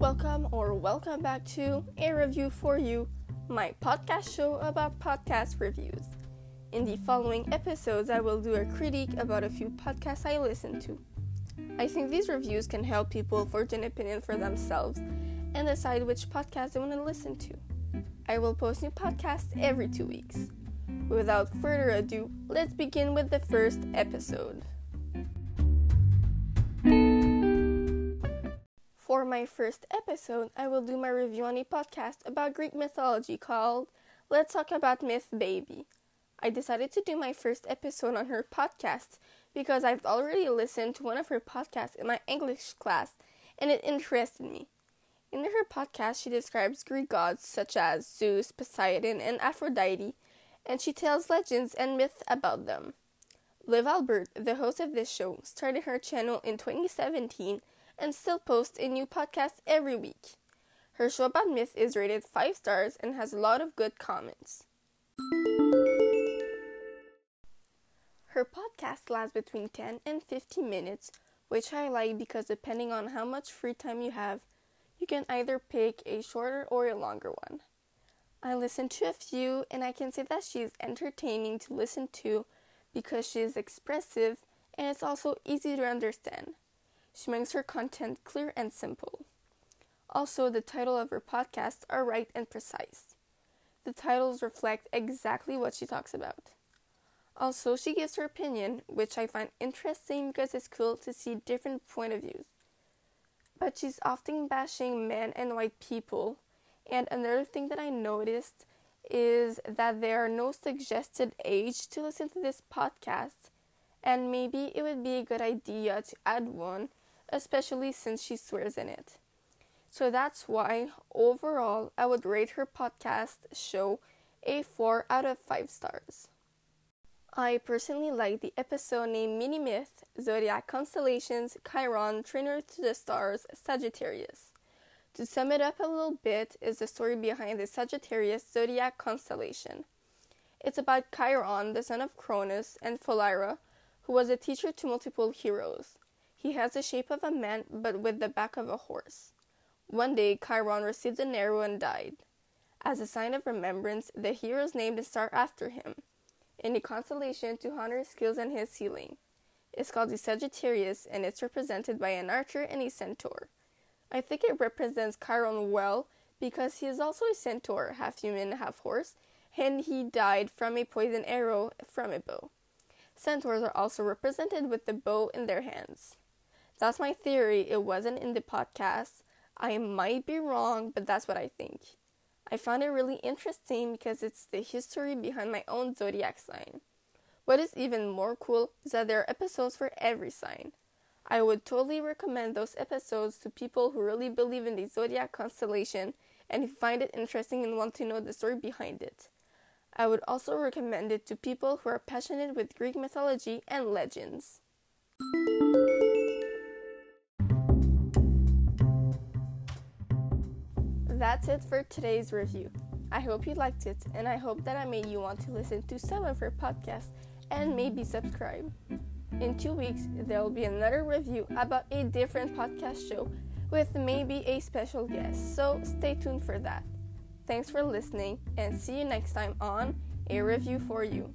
Welcome or welcome back to A Review for You, my podcast show about podcast reviews. In the following episodes, I will do a critique about a few podcasts I listen to. I think these reviews can help people forge an opinion for themselves and decide which podcast they want to listen to. I will post new podcasts every two weeks. Without further ado, let's begin with the first episode. My first episode, I will do my review on a podcast about Greek mythology called Let's Talk About Myth Baby. I decided to do my first episode on her podcast because I've already listened to one of her podcasts in my English class and it interested me. In her podcast, she describes Greek gods such as Zeus, Poseidon, and Aphrodite, and she tells legends and myths about them. Liv Albert, the host of this show, started her channel in 2017 and still posts a new podcast every week. Her show about myth is rated 5 stars and has a lot of good comments. Her podcast lasts between 10 and 15 minutes, which I like because depending on how much free time you have, you can either pick a shorter or a longer one. I listened to a few and I can say that she is entertaining to listen to because she is expressive and it's also easy to understand. She makes her content clear and simple. Also, the title of her podcasts are right and precise. The titles reflect exactly what she talks about. Also, she gives her opinion, which I find interesting because it's cool to see different point of views. But she's often bashing men and white people. And another thing that I noticed is that there are no suggested age to listen to this podcast, and maybe it would be a good idea to add one especially since she swears in it. So that's why, overall, I would rate her podcast show a 4 out of 5 stars. I personally like the episode named Mini Myth Zodiac Constellations Chiron Trainer to the Stars Sagittarius. To sum it up a little bit, is the story behind the Sagittarius zodiac constellation. It's about Chiron, the son of Cronus, and Philyra, who was a teacher to multiple heroes. He has the shape of a man, but with the back of a horse. One day, Chiron received an arrow and died. As a sign of remembrance, the heroes named a star after him, in a constellation to honor his skills and his healing. It's called the Sagittarius, and it's represented by an archer and a centaur. I think it represents Chiron well because he is also a centaur, half human, half horse, and he died from a poison arrow from a bow. Centaurs are also represented with the bow in their hands. That's my theory. It wasn't in the podcast. I might be wrong, but that's what I think. I found it really interesting because it's the history behind my own zodiac sign. What is even more cool is that there are episodes for every sign. I would totally recommend those episodes to people who really believe in the zodiac constellation and who find it interesting and want to know the story behind it. I would also recommend it to people who are passionate with Greek mythology and legends. That's it for today's review. I hope you liked it, and I hope that I made you want to listen to some of her podcasts and maybe subscribe. In two weeks, there will be another review about a different podcast show with maybe a special guest, so stay tuned for that. Thanks for listening, and see you next time on A Review for You.